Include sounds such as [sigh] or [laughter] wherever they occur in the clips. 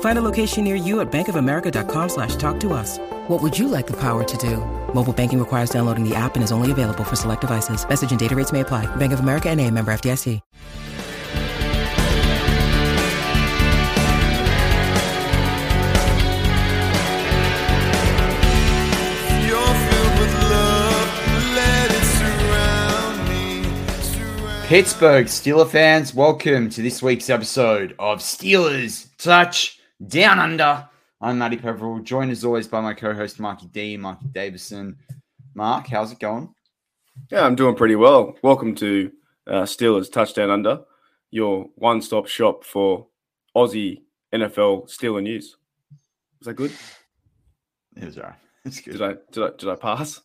Find a location near you at bankofamerica.com slash talk to us. What would you like the power to do? Mobile banking requires downloading the app and is only available for select devices. Message and data rates may apply. Bank of America and a member FDIC. Pittsburgh Steeler fans, welcome to this week's episode of Steelers Touch Down Under. I'm Matty Peverell, joined as always by my co-host Marky D, Marky Davison. Mark, how's it going? Yeah, I'm doing pretty well. Welcome to uh, Steelers Touchdown Under, your one-stop shop for Aussie NFL Steeler news. Was that good? It was all right. [laughs] It's good. Did I did I did I pass?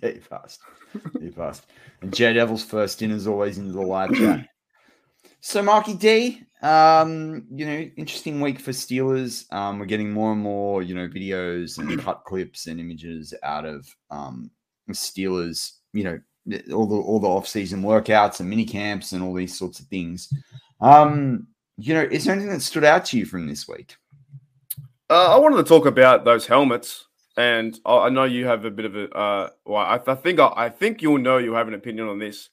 Yeah, you passed. you passed. And Jay Devils first in as always into the live chat. [clears throat] So Marky D, um, you know, interesting week for Steelers. Um, we're getting more and more, you know, videos and cut clips and images out of um Steelers, you know, all the all the off-season workouts and mini camps and all these sorts of things. Um, you know, is there anything that stood out to you from this week? Uh, I wanted to talk about those helmets, and I, know you have a bit of a. Uh, well, I, I think I, I think you'll know you have an opinion on this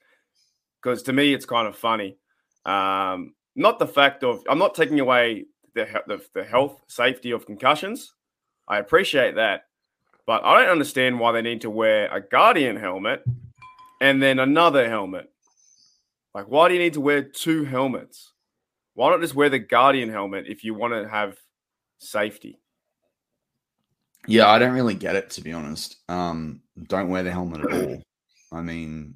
because to me it's kind of funny. Um, not the fact of I'm not taking away the, the the health safety of concussions. I appreciate that, but I don't understand why they need to wear a Guardian helmet and then another helmet. Like, why do you need to wear two helmets? Why not just wear the Guardian helmet if you want to have safety? Yeah, I don't really get it to be honest. Um, don't wear the helmet at all. I mean,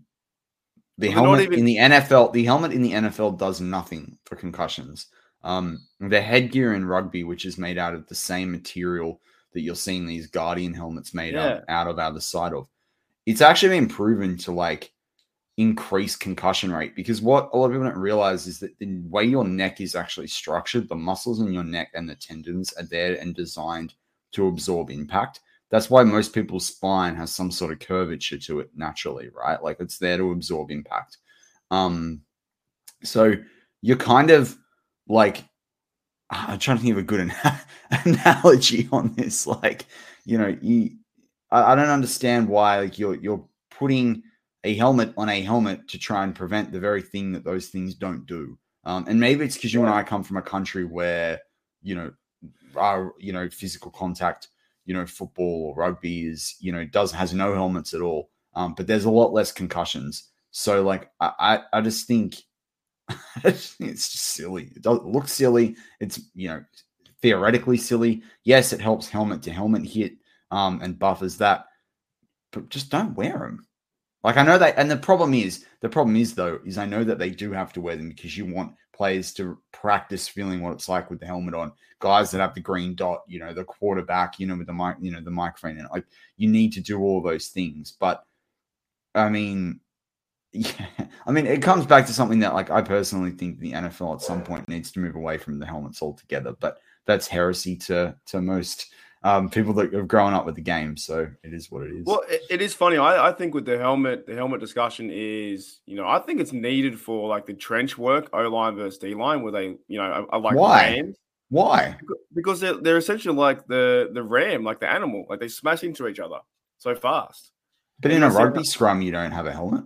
the they're helmet even- in the NFL, the helmet in the NFL does nothing for concussions. Um, the headgear in rugby, which is made out of the same material that you're seeing these Guardian helmets made out, of, out of the side of, it's actually been proven to like increase concussion rate because what a lot of people don't realize is that the way your neck is actually structured, the muscles in your neck and the tendons are there and designed to absorb impact. That's why most people's spine has some sort of curvature to it naturally, right? Like it's there to absorb impact. Um, so you're kind of like I'm trying to think of a good ana- [laughs] analogy on this. Like, you know, you I, I don't understand why like you're you're putting a helmet on a helmet to try and prevent the very thing that those things don't do. Um, and maybe it's because you and I come from a country where you know our you know physical contact, you know football or rugby is you know does has no helmets at all. Um, but there's a lot less concussions. So like I I, I just think [laughs] it's just silly. It does look silly. It's you know theoretically silly. Yes, it helps helmet to helmet hit um, and buffers that, but just don't wear them. Like I know that, and the problem is the problem is though is I know that they do have to wear them because you want players to practice feeling what it's like with the helmet on. Guys that have the green dot, you know, the quarterback, you know, with the mic, you know, the microphone, and like you need to do all those things. But I mean, [laughs] yeah, I mean, it comes back to something that, like, I personally think the NFL at some point needs to move away from the helmets altogether. But that's heresy to to most um, people that have grown up with the game. So it is what it is. Well, it, it is funny. I, I think with the helmet, the helmet discussion is, you know, I think it's needed for like the trench work, O line versus D line, where they, you know, I, are like Why? rams. Why? because they're, they're essentially like the the ram, like the animal, like they smash into each other so fast. But And in a rugby scrum, you don't have a helmet.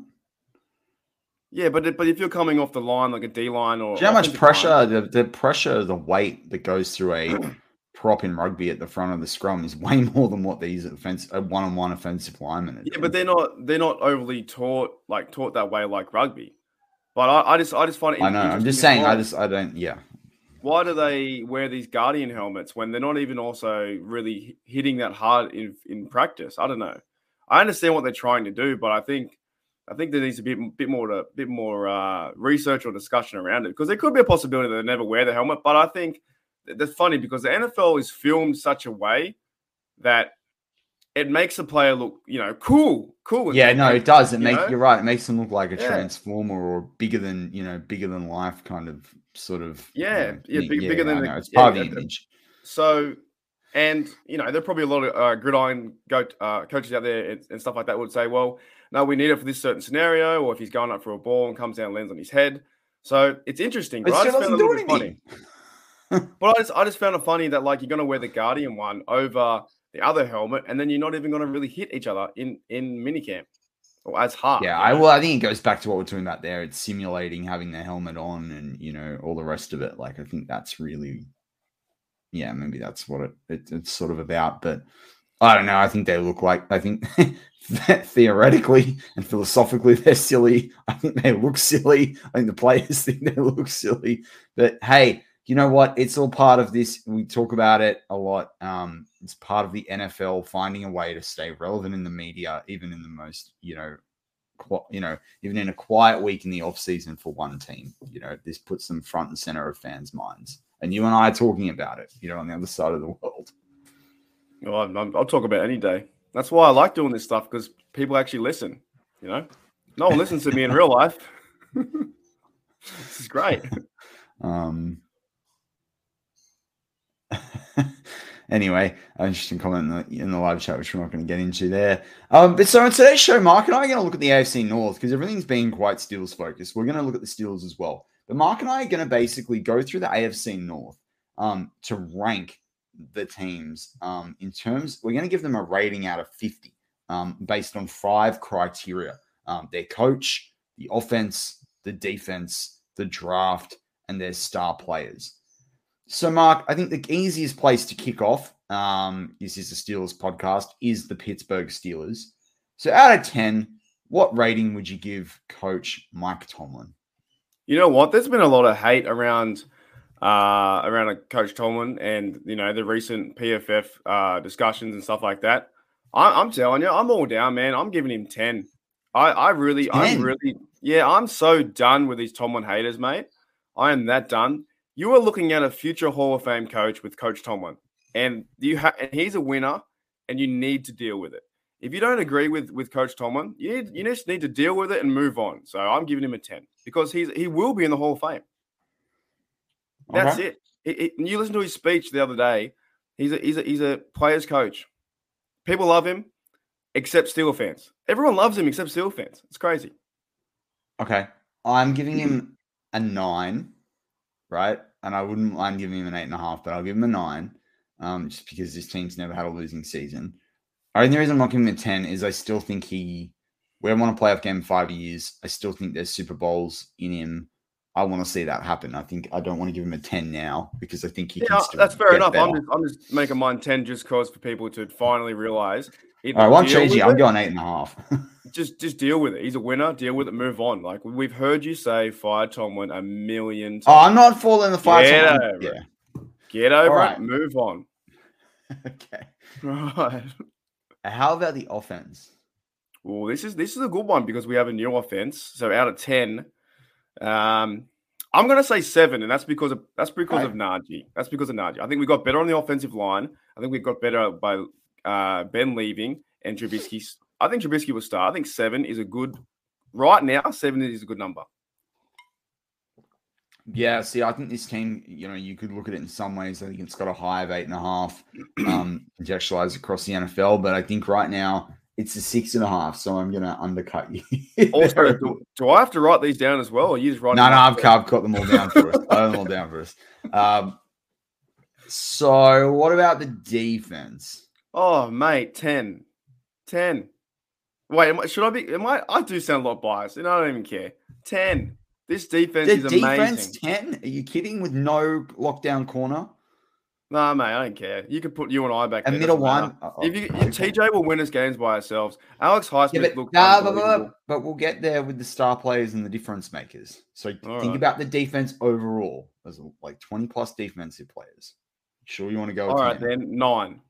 Yeah, but but if you're coming off the line like a D line or Do you know how much pressure line, the, the pressure, the weight that goes through a [clears throat] prop in rugby at the front of the scrum is [laughs] way more than what these offense a one-on-one offensive linemen. Yeah, but they're not they're not overly taught like taught that way like rugby. But I, I just I just find it. I know. I'm just saying. I just I don't. Yeah. Why do they wear these guardian helmets when they're not even also really hitting that hard in in practice? I don't know. I understand what they're trying to do, but I think I think there needs to be a bit more a bit more uh, research or discussion around it because there could be a possibility that they never wear the helmet. But I think that's funny because the NFL is filmed such a way that it makes a player look, you know, cool, cool. Yeah, no, it does. It you're right. It makes them look like a yeah. transformer or bigger than you know, bigger than life kind of sort of. Yeah, you know, yeah, big, yeah, bigger than the, it's part yeah, of the image. So, and you know, there are probably a lot of uh, gridiron go, uh, coaches out there and, and, stuff like that would say, well, no, we need it for this certain scenario, or if he's going up for a ball and comes down, and lands on his head. So it's interesting. But right? it doesn't do anything. Funny. [laughs] but I just, I just found it funny that like you're going to wear the Guardian one over the other helmet, and then you're not even going to really hit each other in in minicamp or as hard. Yeah, I well, I think it goes back to what we're talking about there. It's simulating having the helmet on, and you know all the rest of it. Like I think that's really, yeah, maybe that's what it, it it's sort of about. But I don't know. I think they look like I think [laughs] theoretically and philosophically they're silly. I think they look silly. I think the players [laughs] think they look silly. But hey, you know what? It's all part of this. We talk about it a lot. Um, it's part of the NFL finding a way to stay relevant in the media, even in the most, you know, qu- you know, even in a quiet week in the off season for one team. You know, this puts them front and center of fans' minds. And you and I are talking about it. You know, on the other side of the world. Well, I'm, I'll talk about any day. That's why I like doing this stuff because people actually listen. You know, no one listens to me in real life. [laughs] this is great. [laughs] Um, anyway, an interesting comment in the, in the, live chat, which we're not going to get into there. Um, but so on today's show, Mark and I are going to look at the AFC North because everything's been quite Steelers focused. We're going to look at the Steelers as well. But Mark and I are going to basically go through the AFC North um, to rank the teams um, in terms. We're going to give them a rating out of 50 um, based on five criteria um, their coach, the offense, the defense, the draft, and their star players. So, Mark, I think the easiest place to kick off, um, this is the Steelers podcast, is the Pittsburgh Steelers. So, out of 10, what rating would you give Coach Mike Tomlin? You know what? There's been a lot of hate around uh, around Coach Tomlin and you know the recent PFF uh, discussions and stuff like that. I, am telling you, I'm all down, man. I'm giving him ten. I, I really, 10. I'm really, yeah, I'm so done with these Tomlin haters, mate. I am that done you are looking at a future Hall of Fame coach with Coach Tomlin, and you ha- and he's a winner, and you need to deal with it. If you don't agree with with Coach Tomlin, you need, you just need to deal with it and move on. So I'm giving him a ten because he's he will be in the Hall of Fame. That's okay. it. It, it. You listen to his speech the other day. He's a he's a he's a players coach. People love him, except Steel fans. Everyone loves him except Steel fans. It's crazy. Okay, I'm giving him a nine right? And I wouldn't mind giving him an eight and a half, but I'll give him a nine, um, just because this team's never had a losing season. I think the reason I'm not giving him a ten is I still think he. We haven't won a playoff game in five years. I still think there's Super Bowls in him. I want to see that happen. I think I don't want to give him a ten now because I think he yeah, that's fair enough. Better. I'm just, I'm just making mine ten just cause for people to finally realize. All right, one cheesy. I'm going eight and a half. [laughs] just just deal with it. He's a winner. Deal with it. Move on. Like we've heard you say, fire Tomlin a million times. Oh, I'm not falling the fire Get Tomlin. Over yeah. it. Get over right. it. Move on. [laughs] okay. Right. How about the offense? Well, this is this is a good one because we have a new offense. So out of ten, um, I'm going to say seven, and that's because of that's because right. of Najee. That's because of Najee. I think we got better on the offensive line. I think we got better by uh, Ben leaving and [laughs] Trubisky's I think Trubisky will start. I think seven is a good right now. Seven is a good number. Yeah, see, I think this team, you know, you could look at it in some ways. I think it's got a high of eight and a half [clears throat] um, contextualized across the NFL, but I think right now it's a six and a half. So I'm going to undercut you. also, [laughs] do, do, I have to write these down as well? Or you just write? No, no, I've, I've got them all down for us. I have them all down for us. Um, so what about the defense? Oh, mate, 10. 10. Wait, should I be? Am I? I do sound a lot biased, and I don't even care. Ten. This defense the is defense amazing. ten? Are you kidding? With no lockdown corner. Nah, mate, I don't care. You could put you and I back. A middle one. Oh, if you, okay. TJ will win us games by ourselves. Alex Highsmith yeah, but, nah, but, but, but, we'll get there with the star players and the difference makers. So All think right. about the defense overall. There's like 20 plus defensive players. Sure, you want to go? All right, 10? then nine.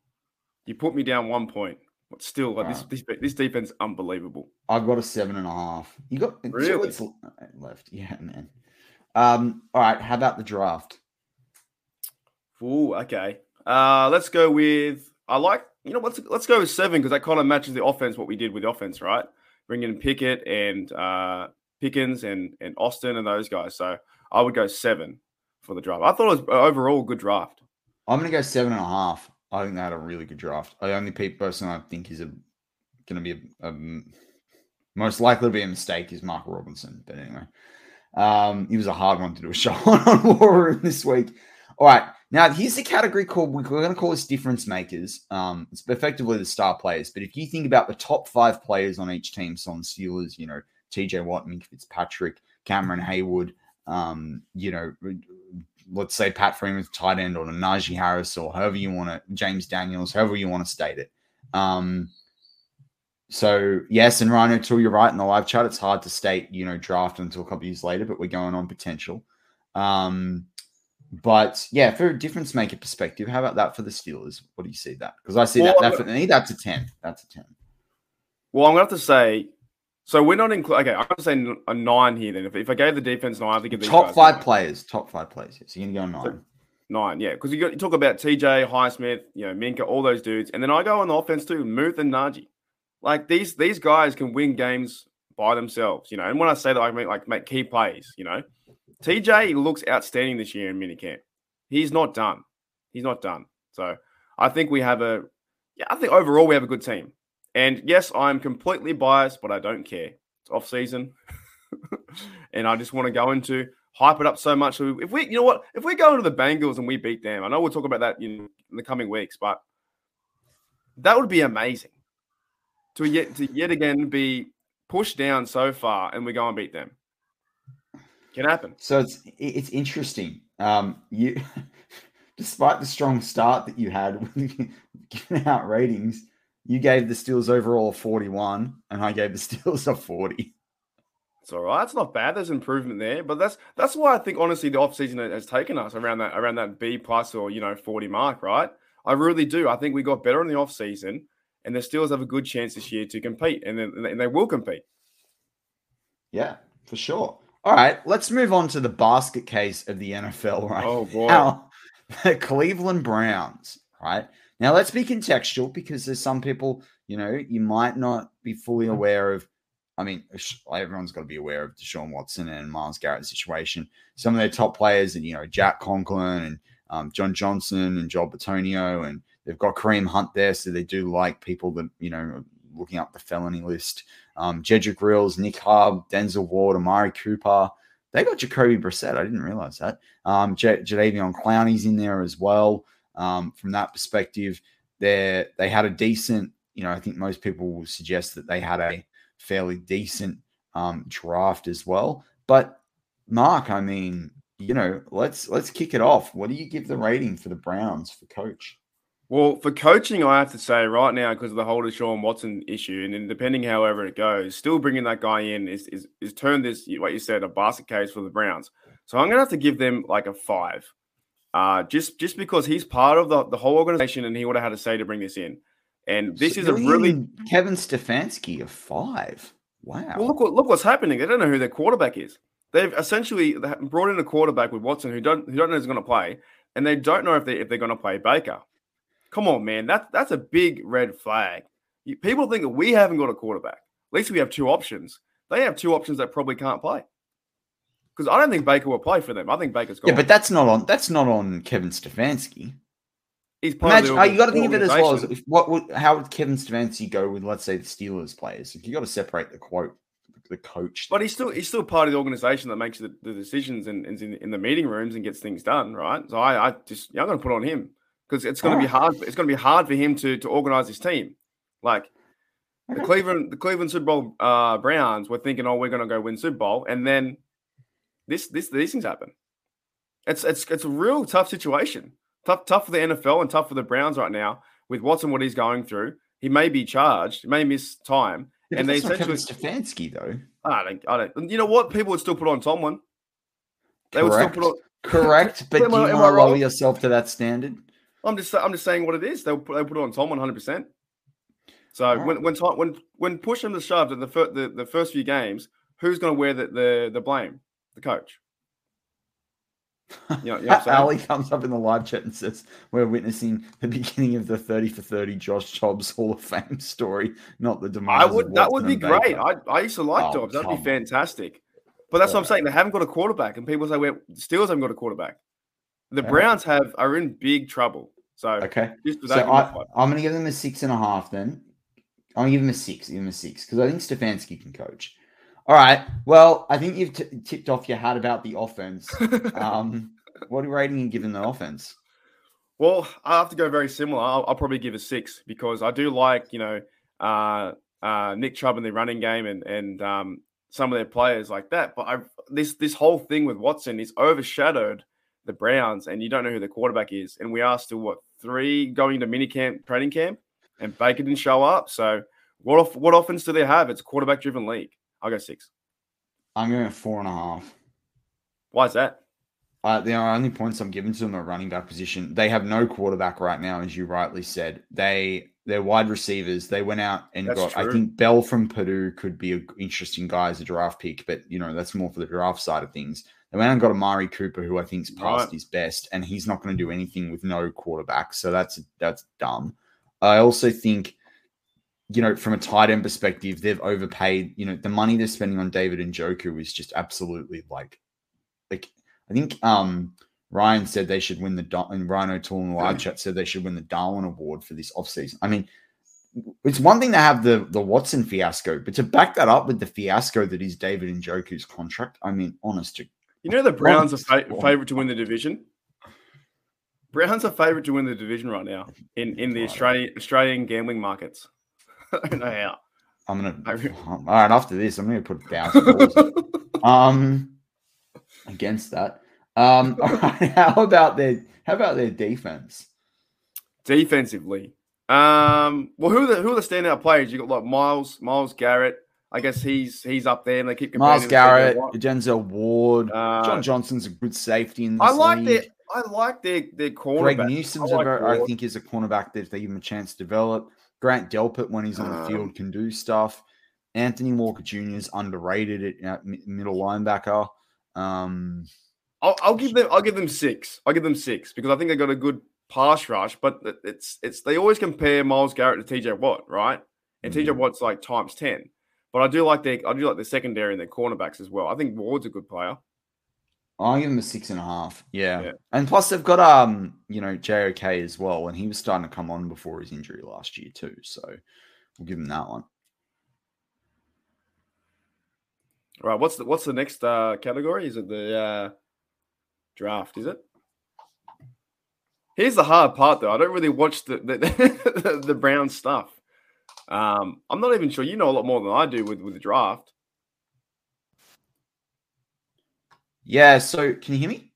You put me down one point. But still, like this, this, this defense unbelievable. I've got a seven and a half. You got really left, yeah, man. Um, all right. How about the draft? Ooh, okay. Uh, let's go with. I like you know let's let's go with seven because that kind of matches the offense what we did with the offense, right? Bringing in Pickett and uh, Pickens and and Austin and those guys. So I would go seven for the draft. I thought it was overall a good draft. I'm going to go seven and a half. I think they had a really good draft. The only person I think is going to be a, a, most likely to be a mistake is Mark Robinson. But anyway, um, he was a hard one to do a [laughs] show on on War Room this week. All right, now here's the category called we're going to call this difference makers. Um, it's effectively the star players. But if you think about the top five players on each team, so on Steelers, you know, T.J. Watt, Minkah Fitzpatrick, Cameron Heyward, um, you know, let's say Pat Freiermuth tight end or Najee Harris or however you want to, James Daniels, however you want to state it. Um, so yes, and Rhino, too, you're right in the live chat. It's hard to state, you know, draft until a couple years later, but we're going on potential. Um, but yeah, for a difference maker perspective, how about that for the Steelers? What do you see that? Because I see well, that definitely that's a 10. That's a 10. Well, I'm gonna have to say so we're not including. Okay, I'm going to say a nine here. Then, if, if I gave the defense nine, I think these top five players. Top five players. So you're going to go nine. So, nine, yeah, because you, got, you talk about TJ, Highsmith, you know, Minkah, all those dudes, and then I go on the offense too, Muth and Najee. Like these these guys can win games by themselves, you know. And when I say that, I mean like make key plays. You know, TJ looks outstanding this year in minicamp. He's not done. He's not done. So I think we have a, yeah, I think overall we have a good team. And yes, I'm completely biased, but I don't care. It's off season. [laughs] and I just want to go into hype it up so much. If we, you know what, if we go into the Bengals and we beat them, I know we'll talk about that in, in the coming weeks, but that would be amazing to yet to yet again be pushed down so far and we go and beat them. Can happen. So it's it's interesting. Um, you, [laughs] despite the strong start that you had [laughs] giving out ratings, you gave the Steelers overall a 41, and I gave the [laughs] Steelers a 40. It's all right. It's not bad. There's improvement there, but that's that's why I think honestly the offseason has taken us around that around that B plus or you know 40 mark, right? I really do. I think we got better in the offseason, and the Steelers have a good chance this year to compete, and, then, and they will compete. Yeah, for sure. All right, let's move on to the basket case of the NFL right oh, boy. now. [laughs] The Cleveland Browns, right? Now, let's be contextual because there's some people, you know, you might not be fully mm-hmm. aware of. I mean, everyone's got to be aware of Deshaun Watson and Myles Garrett's situation. Some of their top players, and you know, Jack Conklin and um, John Johnson and Joel Bitonio, and they've got Kareem Hunt there, so they do like people that you know looking up the felony list. Um, Jedrick Wills, Nick Chubb, Denzel Ward, Amari Cooper. They got Jacoby Brissett. I didn't realize that. Um, J- Jadeveon Clowney's in there as well um, from that perspective. They they had a decent, you know, I think most people will suggest that they had a fairly decent um, draft as well. But Mark, I mean, you know, let's let's kick it off. What do you give the rating for the Browns for coach? Well, for coaching, I have to say right now because of the whole Deshaun Watson issue, and depending however it goes, still bringing that guy in is is, is turned this what you said a basket case for the Browns. So I'm gonna have to give them like a five. Uh, just just because he's part of the, the whole organization and he would have had to say to bring this in. And this so is a really Kevin Stefanski of five. Wow. Well, look what look what's happening. They don't know who their quarterback is. They've essentially brought in a quarterback with Watson who don't who don't know who's going to play, and they don't know if they if they're going to play Baker. Come on, man, that's that's a big red flag. People think that we haven't got a quarterback. At least we have two options. They have two options that probably can't play because I don't think Baker will play for them. I think Baker's gone. Yeah, but that's not on. That's not on Kevin Stefanski. He's part Imagine, of the, oh, you got to think of it as well as if, what would how would Kevin Stefanski go with let's say the Steelers players? You got to separate the quote the coach. But he's still he's still part of the organization that makes the, the decisions and, and in, in, the meeting rooms and gets things done, right? So I, I just yeah, I'm going to put on him because it's going to be hard. It's going to be hard for him to to organize his team. Like Okay. The Cleveland, the Cleveland Super Bowl uh, Browns were thinking, "Oh, we're going to go win Super Bowl," and then this, this, these things happen. It's it's it's a real tough situation. Tough, tough for the NFL and tough for the Browns right now with Watson. What he's going through, he may be charged, he may miss time, yeah, and they essentially Stefanski though. I don't, I don't. You know what? People would still put on Tomlin. They Correct. would still put on. Correct, but do you want to lower yourself to that standard? I'm just, I'm just saying what it is. They'll, they put it on Tom 100. percent So right. when when when when push them to shove in the, fir- the the first few games, who's going to wear the, the the blame? The coach. You know, you know [laughs] Ali comes up in the live chat and says, We're witnessing the beginning of the 30 for 30 Josh Dobbs Hall of Fame story, not the demise. I would that would be great. I, I used to like oh, Dobbs. That'd be fantastic. But that's yeah. what I'm saying. They haven't got a quarterback, and people say we Steelers haven't got a quarterback. The yeah. Browns have are in big trouble. So okay, so I, am going to give them a six and a half. Then I'm going to give them a six. Give them a six because I think Stefanski can coach. All right. Well, I think you've t- tipped off your hat about the offense. [laughs] um, what rating are you giving the offense? Well, I have to go very similar. I'll, I'll, probably give a six because I do like you know uh, uh, Nick Chubb in the running game and and um, some of their players like that. But I, this this whole thing with Watson is overshadowed the Browns, and you don't know who the quarterback is. And we are still what three going to mini camp training camp, and Baker didn't show up. So what what offense do they have? It's a quarterback driven league. I'll go six. I'm going four and a half. Why is that? Uh, the only points I'm giving to them are running back position. They have no quarterback right now, as you rightly said. They they're wide receivers. They went out and that's got. True. I think Bell from Purdue could be an interesting guy as a draft pick, but you know that's more for the draft side of things. They went and got Amari Cooper, who I think's past right. his best, and he's not going to do anything with no quarterback. So that's that's dumb. I also think you know, from a tight end perspective, they've overpaid. You know, the money they're spending on David Njoku is just absolutely like, like I think um Ryan said they should win the and Ryan O'Toole in the live chat said they should win the Darwin Award for this offseason. I mean, it's one thing to have the the Watson fiasco, but to back that up with the fiasco that is David Njoku's contract, I mean, honest to you know, the Browns are fa- favorite to win the division. Browns are favorite to win the division right now in in the Australian Australian gambling markets. I don't know how. I'm gonna. [laughs] all right, after this, I'm gonna put a thousand [laughs] um, against that. Um, [laughs] all right, how about their how about their defense? Defensively, um, well, who are the who are the standout players? You got like Myles Myles Garrett. I guess he's he's up there, and they keep Myles Garrett, Denzel Ward, uh, John Johnson's a good safety in this I like league. their I like their their cornerback. Greg Newsome's I, like a, I think is a cornerback that they give him a chance to develop. Grant Delpit, when he's on the um, field, can do stuff. Anthony Walker Jr. is underrated at middle linebacker. Um, I'll, I'll, give them. I'll give them six. I'll give them six because I think they got a good pass rush. But it's it's they always compare Myles Garrett to TJ Watt, right? And mm-hmm. TJ Watt's like times ten. But I do like their I do like the secondary and their cornerbacks as well. I think Ward's a good player. I give them a six and a half. Yeah. yeah. And plus they've got um, you know, JOK as well, and he was starting to come on before his injury last year too. So we'll give him that one. All right. What's the what's the next uh category? Is it the uh draft, is it? Here's the hard part though. I don't really watch the the, [laughs] the, the Brown stuff. Um, I'm not even sure you know a lot more than I do with, with the draft. Yeah. So can you hear me?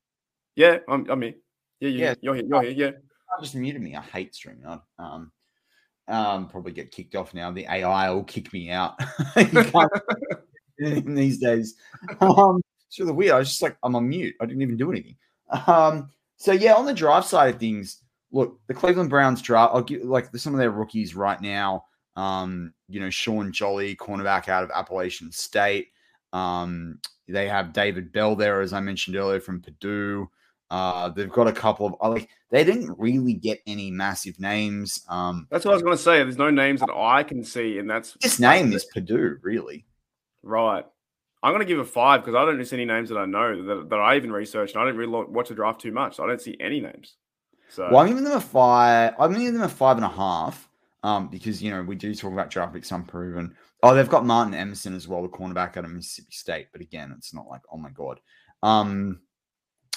Yeah, I'm, I'm here. Yeah, yeah, you're here. You're here. Yeah. I just muted me. I hate streaming. Um, um, probably get kicked off now. The AI will kick me out. [laughs] [laughs] [laughs] these days. Um, it's really weird. I was just like, I'm on mute. I didn't even do anything. Um, so yeah, on the draft side of things, look, the Cleveland Browns draft. I'll give like some of their rookies right now. Um, you know, Sean Jolly, cornerback out of Appalachian State. Um, they have David Bell there, as I mentioned earlier, from Purdue. Uh, they've got a couple of like they didn't really get any massive names. Um, that's what I was going to say. There's no names that I can see, and that's this name is Purdue, really. Right. I'm going to give a five because I don't see any names that I know that, that I even researched. And I didn't really watch the draft too much. So I don't see any names. So well, I'm giving them a five. I'm giving them a five and a half. Um, because you know we do talk about draft picks unproven. Oh, they've got Martin Emerson as well, the cornerback out of Mississippi State. But again, it's not like, oh my God. Um,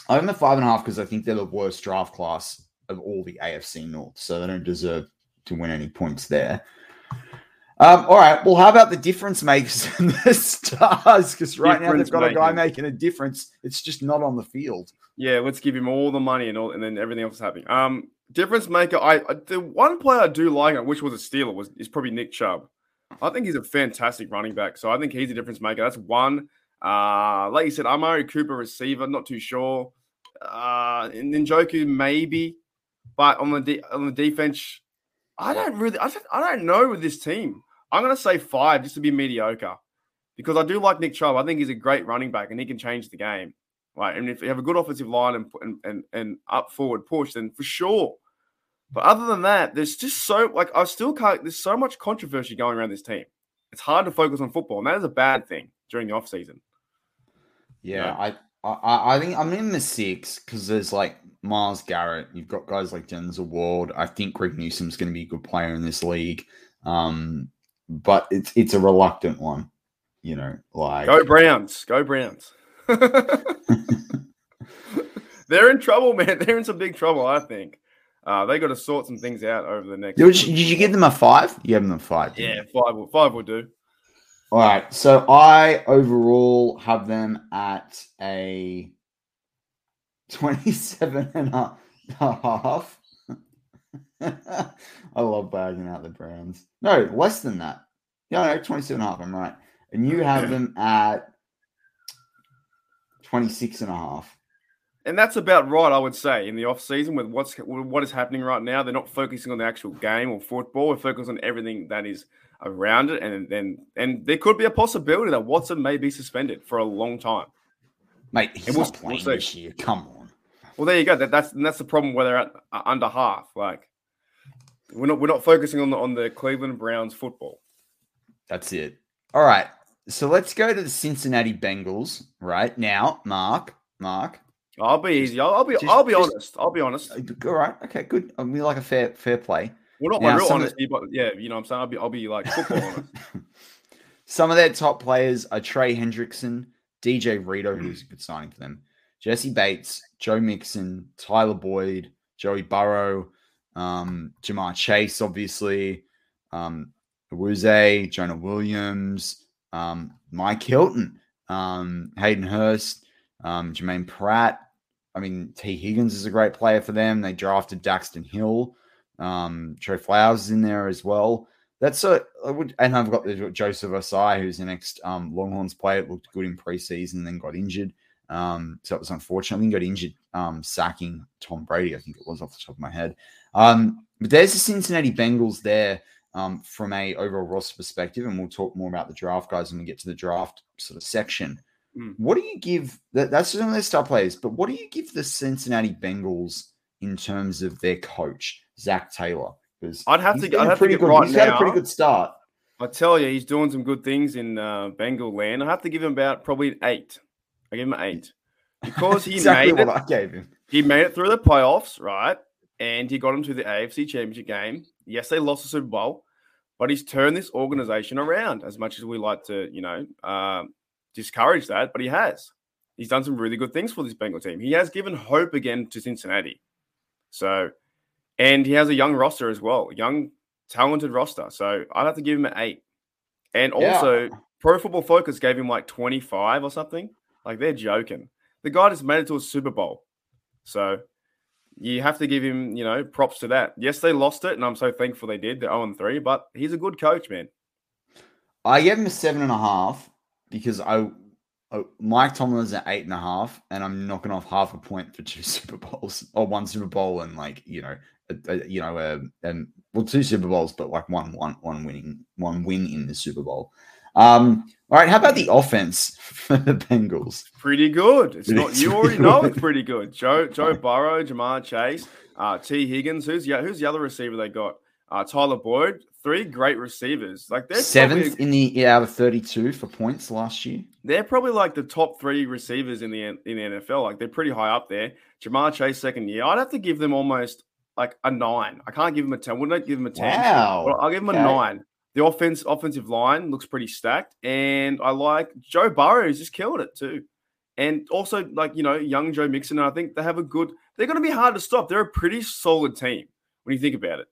I'm a five and a half because I think they're the worst draft class of all the AFC North. So they don't deserve to win any points there. Um, all right. Well, how about the difference makers [laughs] and the stars? Because right difference now they've got makers. a guy making a difference. It's just not on the field. Yeah, let's give him all the money and all, and then everything else is happening. Um, difference maker. I, the one player I do like, which was a stealer, was is probably Nick Chubb. I think he's a fantastic running back. So I think he's a difference maker. That's one. Uh, like you said, Amari Cooper receiver. Not too sure. Uh, Njoku maybe, but on the de- on the defense, I don't really. I don't, I don't know with this team. I'm to say five just to be mediocre because I do like Nick Chubb. I think he's a great running back and he can change the game. Right. And if you have a good offensive line and, and, and, and up forward push, then for sure. But other than that, there's just so, like, I still can't, there's so much controversy going around this team. It's hard to focus on football. And that is a bad thing during the offseason. Yeah. You know? I, I, I think I'm in the six because there's like Myles Garrett. You've got guys like Denzel Ward. I think Greg Newsome's going to be a good player in this league. Um, but it's it's a reluctant one, you know. Like go Browns, go Browns. [laughs] [laughs] They're in trouble, man. They're in some big trouble. I think uh, they got to sort some things out over the next. Did you, did you give them a five? You gave them a five. Yeah, you? five. Will, five will do. All right. So I overall have them at a 27 and a half. [laughs] I love bagging out the Browns. No, less than that. Yeah, no, 27 and a half. I'm right. And you have [laughs] them at 26 and a half. And that's about right, I would say, in the off season with what's what is happening right now. They're not focusing on the actual game or football. We're focused on everything that is around it, and then and there could be a possibility that Watson may be suspended for a long time. Mate, he's we'll, not playing we'll this year. Come on. Well, there you go. That, that's that's the problem where they're at uh, under half. Like we're not we're not focusing on the on the Cleveland Browns football. That's it. All right. So let's go to the Cincinnati Bengals right now. Mark, Mark. I'll be easy. I'll, I'll be. Just, I'll be just, honest. I'll be honest. Uh, all right. Okay. Good. I mean, like a fair fair play. Well, not now, my real honesty, the... but yeah, you know, what I'm saying I'll be. I'll be like football [laughs] honest. some of their top players are Trey Hendrickson, DJ Reader, who's a good signing for them, Jessie Bates, Joe Mixon, Tyler Boyd, Joey Burrow, um, Ja'Marr Chase, obviously, um, Jonah Williams, um, Mike Hilton, um, Hayden Hurst, um, Germaine Pratt. I mean, T. Higgins is a great player for them. They drafted Daxton Hill. Um, Trey Flowers is in there as well. That's a, I would, and I've got Joseph Ossai, who's the next um, Longhorns player. Looked good in preseason, then got injured. Um, so it was unfortunate. I think got injured um, sacking Tom Brady. I think it was off the top of my head. Um, but there's the Cincinnati Bengals there um, from a overall roster perspective, and we'll talk more about the draft guys when we get to the draft sort of section. Mm. What do you give? That, that's some of their star players, but what do you give the Cincinnati Bengals in terms of their coach, Zac Taylor? Because I'd have to. I'd have pretty to good. Right he's now, had a pretty good start. I tell you, he's doing some good things in uh, Bengal land. I have to give him about probably an eight. I give him an eight because he [laughs] exactly made it. I gave him. He made it through the playoffs, right? And he got him to the AFC Championship game. Yes, they lost the Super Bowl, but he's turned this organization around as much as we like to, you know, uh, discourage that. But he has. He's done some really good things for this Bengal team. He has given hope again to Cincinnati. So, and he has a young roster as well, young, talented roster. So I'd have to give him an eight. And also, yeah. Pro Football Focus gave him like 25 or something. Like they're joking. The guy just made it to a Super Bowl. So you have to give him, you know, props to that. Yes, they lost it, and I'm so thankful they did. They're 0 3, but he's a good coach, man. I gave him a seven and a half because I, I Mike Tomlin's at eight and a half, and I'm knocking off half a point for two [laughs] Super Bowls or one Super Bowl and like you know, a, a, you know, a, and well, two Super Bowls, but like one one one winning one win in the Super Bowl. Um, all right, how about the offense [laughs] for the Bengals? Pretty good. It's not you [laughs] already know it's pretty good. Joe Joe Burrow, Ja'Marr Chase, uh, Tee Higgins. Who's yeah, who's the other receiver they got? Uh, Tyler Boyd. Three great receivers. Like they're seventh probably, in the out of thirty-two for points last year. They're probably like the top three receivers in the in the NFL. Like they're pretty high up there. Ja'Marr Chase second year. I'd have to give them almost like a nine. I can't give them a ten. Wouldn't I give them a ten? Wow. I'll give them okay. a nine. The offense offensive line looks pretty stacked, and I like Joe Burrow. just killed it too, and also like you know young Joe Mixon. I think they have a good. They're going to be hard to stop. They're a pretty solid team when you think about it.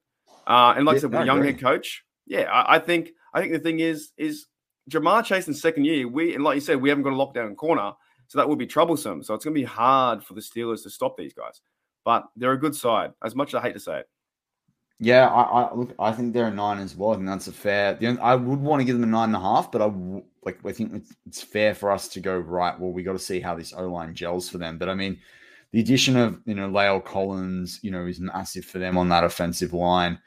Uh, and like yeah, I said, with a young head coach, yeah, I, I, think I think the thing is, is Ja'Marr Chase in second year, we and like you said, we haven't got a lockdown corner, so that would be troublesome. So it's going to be hard for the Steelers to stop these guys. But they're a good side, as much as I hate to say it. Yeah, I, I look. I think they're a nine as well. I think that's a fair. The, I would want to give them a nine and a half, but I like. I think it's, it's fair for us to go right. Well, we got to see how this O line gels for them. But I mean, the addition of you know La'el Collins, you know, is massive for them on that offensive line.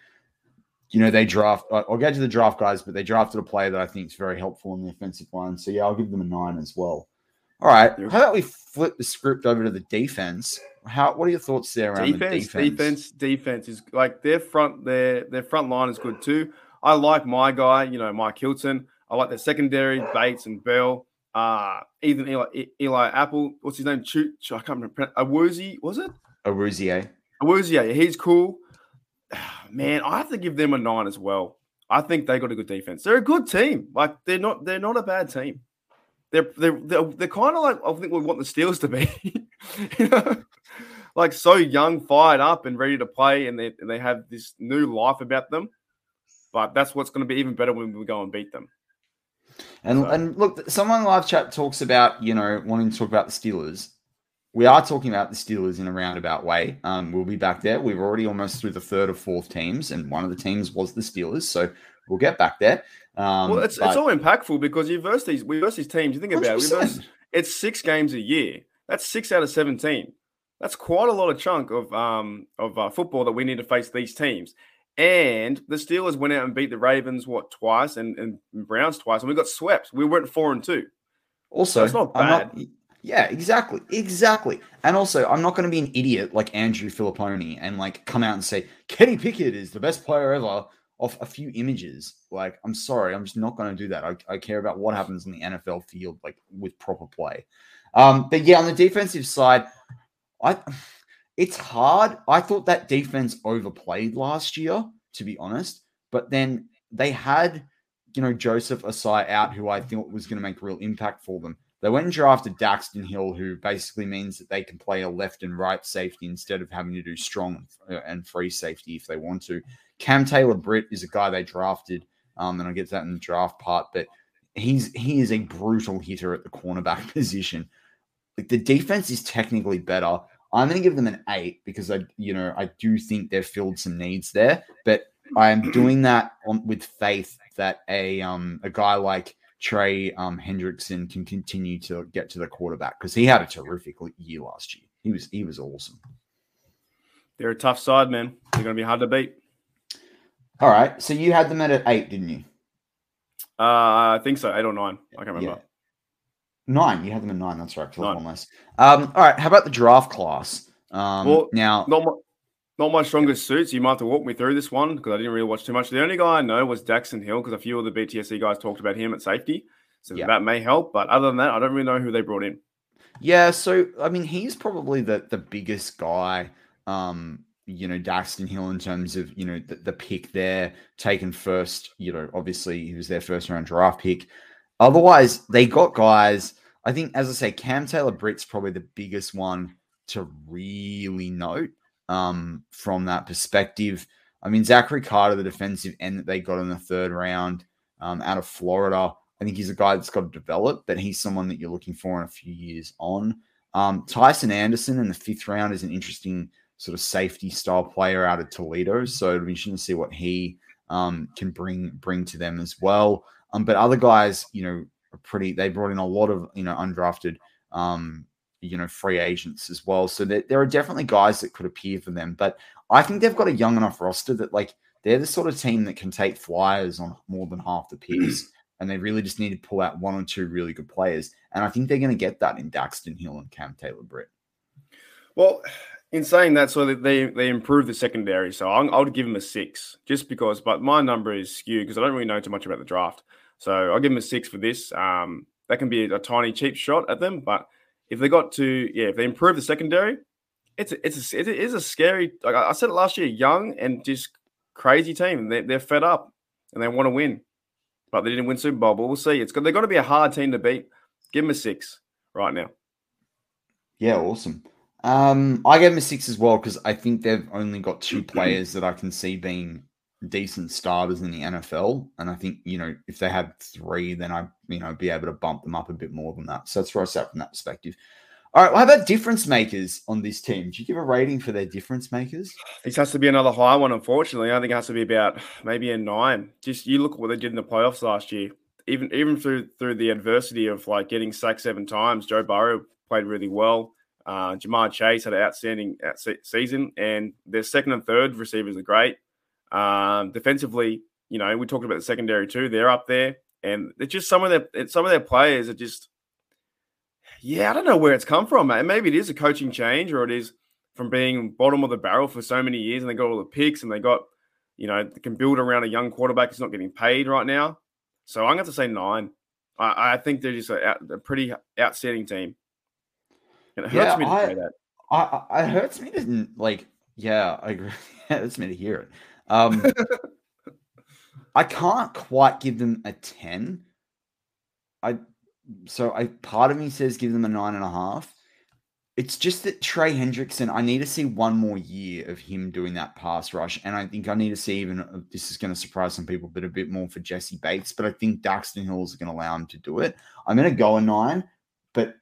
You know, they draft. I'll get to the draft guys, but they drafted a player that I think is very helpful on the offensive line. So yeah, I'll give them a nine as well. All right, how about we flip the script over to the defense? How? What are your thoughts there around defense? The defense, defense, defense is like their front. Their their front line is good too. I like my guy. You know, Mike Hilton. I like their secondary, Bates and Bell. Uh, even Eli, Eli Apple. What's his name? Ch- I can't remember. Awuzie, was it? Awuzie. Awuzie. He's cool. Man, I have to give them a nine as well. I think they got a good defense. They're a good team. Like they're not. They're not a bad team. They're they're they're, they're kind of like I think we want the Steelers to be. [laughs] you know, like so young, fired up, and ready to play, and they and they have this new life about them. But that's what's going to be even better when we go and beat them. And so. and look, someone live chat talks about you know wanting to talk about the Steelers. We are talking about the Steelers in a roundabout way. Um, we'll be back there. We're already almost through the third or fourth teams, and one of the teams was the Steelers. So we'll get back there. Um, well, it's, but... it's all impactful because you verse these we verse these teams. You think about 100%. it, verse, it's six games a year. That's six out of seventeen. That's quite a lot of chunk of um of uh, football that we need to face these teams. And the Steelers went out and beat the Ravens what twice and, and Browns twice, and we got swept. We went four and two. Also, so it's not bad. Not, yeah, exactly, exactly. And also, I'm not going to be an idiot like Andrew Fillipponi and like come out and say Kenny Pickett is the best player ever off a few images. Like, I'm sorry, I'm just not going to do that. I, I, care about what happens in the NFL field, like with proper play. Um, but yeah, on the defensive side, I it's hard. I thought that defense overplayed last year, to be honest. But then they had, you know, Joseph Ossai out, who I thought was going to make real impact for them. They went and drafted Daxton Hill, who basically means that they can play a left and right safety instead of having to do strong and free safety if they want to. Cam Taylor Britt is a guy they drafted, um, and I'll get to that in the draft part, but he's he is a brutal hitter at the cornerback [laughs] position. Like the defense is technically better. I'm going to give them an eight because I, you know, I do think they've filled some needs there, but I am doing that on, with faith that a um a guy like Trey um Hendrickson can continue to get to the quarterback because he had a terrific year last year. He was he was awesome. They're a tough side, man. They're going to be hard to beat. All right, so you had them at eight, didn't you? Uh, I think so, eight or nine. I can't remember. Yeah. Nine. You had them at nine. That's right. Nine. less. Um, all right. How about the draft class? Um, well, now, not not my strongest suits. You might have to walk me through this one because I didn't really watch too much. The only guy I know was Daxton Hill because a few of the BTSC guys talked about him at safety. So yeah. that may help. But other than that, I don't really know who they brought in. Yeah. So, I mean, he's probably the, the biggest guy, um, you know, Daxton Hill in terms of, you know, the, the pick there taken first. You know, obviously he was their first round draft pick. Otherwise, they got guys. I think, as I say, Cam Taylor Britt's probably the biggest one to really note um, from that perspective. I mean, Zachary Carter, the defensive end that they got in the third round um, out of Florida, I think he's a guy that's got to develop, but he's someone that you're looking for in a few years on. Um, Tycen Anderson in the fifth round is an interesting sort of safety style player out of Toledo, so it'll be interesting to see what he um, can bring bring to them as well. Um, but other guys, you know, are pretty. They brought in a lot of you know undrafted, um, you know, free agents as well. So there, there are definitely guys that could appear for them. But I think they've got a young enough roster that like they're the sort of team that can take flyers on more than half the picks. [clears throat] and they really just need to pull out one or two really good players. And I think they're going to get that in Daxton Hill and Cam Taylor Britt. Well, in saying that, so they they improved the secondary. So i would give them a six, just because. But my number is skewed because I don't really know too much about the draft. So I'll give them a six for this. Um, that can be a, a, tiny cheap shot at them, but if they got to yeah, if they improve the secondary, it's a, it's a, it is a scary. Like I said it last year, young and just crazy team. They're, they're fed up and they want to win, but they didn't win Super Bowl. But we'll see. It's they're going to be a hard team to beat. Give them a six right now. Yeah, awesome. Um, I gave them a six as well because I think they've only got two [clears throat] players that I can see being decent starters in the NFL, and I think you know if they had three, then I you know be able to bump them up a bit more than that. So that's where I sat from that perspective. All right, well, how about difference makers on this team? Do you give a rating for their difference makers? This has to be another high one, unfortunately. I think it has to be about maybe a nine. Just you look at what they did in the playoffs last year. Even even through through the adversity of like getting sacked seven times, Joe Burrow played really well. Uh, Ja'Marr Chase had an outstanding season, and their second and third receivers are great. Um, defensively, you know, we talked about the secondary too. They're up there, and it's just some of their some of their players are just, yeah, I don't know where it's come from, man. Maybe it is a coaching change, or it is from being bottom of the barrel for so many years, and they got all the picks, and they got, you know, they can build around a young quarterback who's not getting paid right now. So I'm going to say nine. I, I think they're just a, a, pretty outstanding team. And it hurts yeah, me to I, say that. I, I, it hurts me to like. Yeah, I agree. [laughs] it hurts me to hear it. Um, I can't quite give them a 10. I so I part of me says give them a nine and a half. It's just that Trey Hendrickson, I need to see one more year of him doing that pass rush. And I think I need to see even uh, this is going to surprise some people, but a bit more for Jessie Bates. But I think Daxton Hill is going to allow him to do it. I'm going to go a nine, but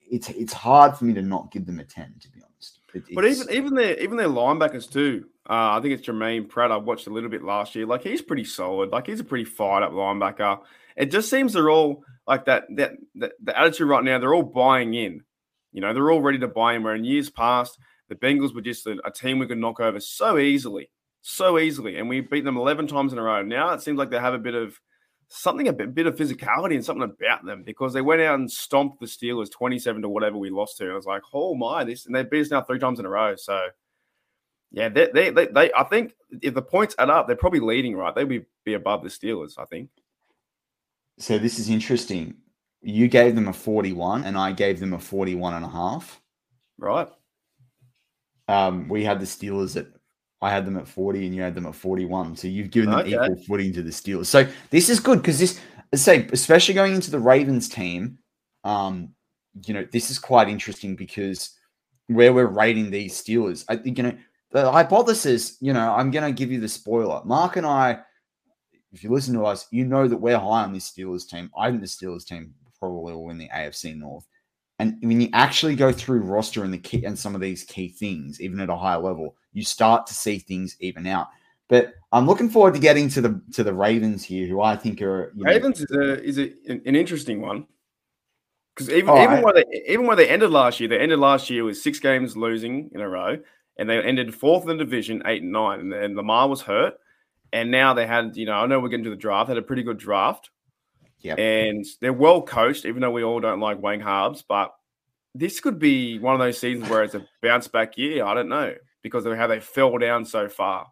it's it's hard for me to not give them a 10, to be honest. It, but even even their even their linebackers too. Uh, I think it's Germaine Pratt. I watched a little bit last year. Like he's pretty solid. Like he's a pretty fired up linebacker. It just seems they're all like that. That, that the attitude right now, they're all buying in. You know, they're all ready to buy in. Where in years past, the Bengals were just a, a team we could knock over so easily, so easily, and we beat them eleven times in a row. Now it seems like they have a bit of something, a bit, bit of physicality and something about them because they went out and stomped the Steelers twenty-seven to whatever we lost to. And I was like, oh my, this, and they beat us now three times in a row. So yeah, they, they, they, they, I think if the points add up, they're probably leading, right? They'd be, be above the Steelers, I think. So this is interesting. You gave them a 41 and I gave them a 41 and a half. Right. Um, we had the Steelers at, I had them at 40 and you had them at 41. So you've given them okay. equal footing to the Steelers. So this is good because this, say, especially going into the Ravens team, um, you know, this is quite interesting because where we're rating these Steelers, I think, you know, the hypothesis, you know, I'm going to give you the spoiler. Mark and I, if you listen to us, you know that we're high on this Steelers team. I think the Steelers team probably will win the AFC North. And when you actually go through roster and the key and some of these key things, even at a higher level, you start to see things even out. But I'm looking forward to getting to the to the Ravens here, who I think are Ravens know, is a is a, an interesting one because even oh, even right. where they even where they ended last year, they ended last year with six games losing in a row and they ended fourth in the division, eight and nine. And, and Lamar was hurt, and now they had, you know, I know we're getting to the draft, they had a pretty good draft. Yeah, and they're well coached, even though we all don't like Wayne Harbs. But this could be one of those seasons where it's a bounce back year. I don't know because of how they fell down so far.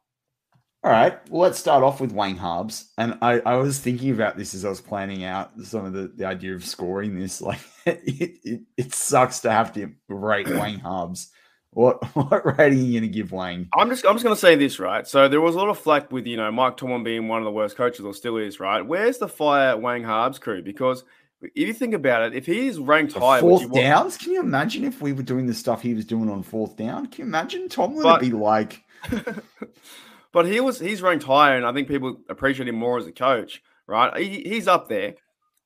All right, well, let's start off with Wayne Harbs. And I, I was thinking about this as I was planning out some of the, the idea of scoring this. [laughs] Like, it, it, it sucks to have to rate [clears throat] Wayne Harbs what [laughs] what rating are you going to give Wayne? I'm just I'm just going to say this right. So there was a lot of flack with you know Mike Tomlin being one of the worst coaches, or still is right. Where's the fire Wayne Harbs crew? Because if you think about it, if he's ranked high, fourth downs, can you imagine if we were doing the stuff he was doing on fourth down? Can you imagine Tomlin but, would be like? [laughs] but he was he's ranked higher, and I think people appreciate him more as a coach. Right, he, he's up there.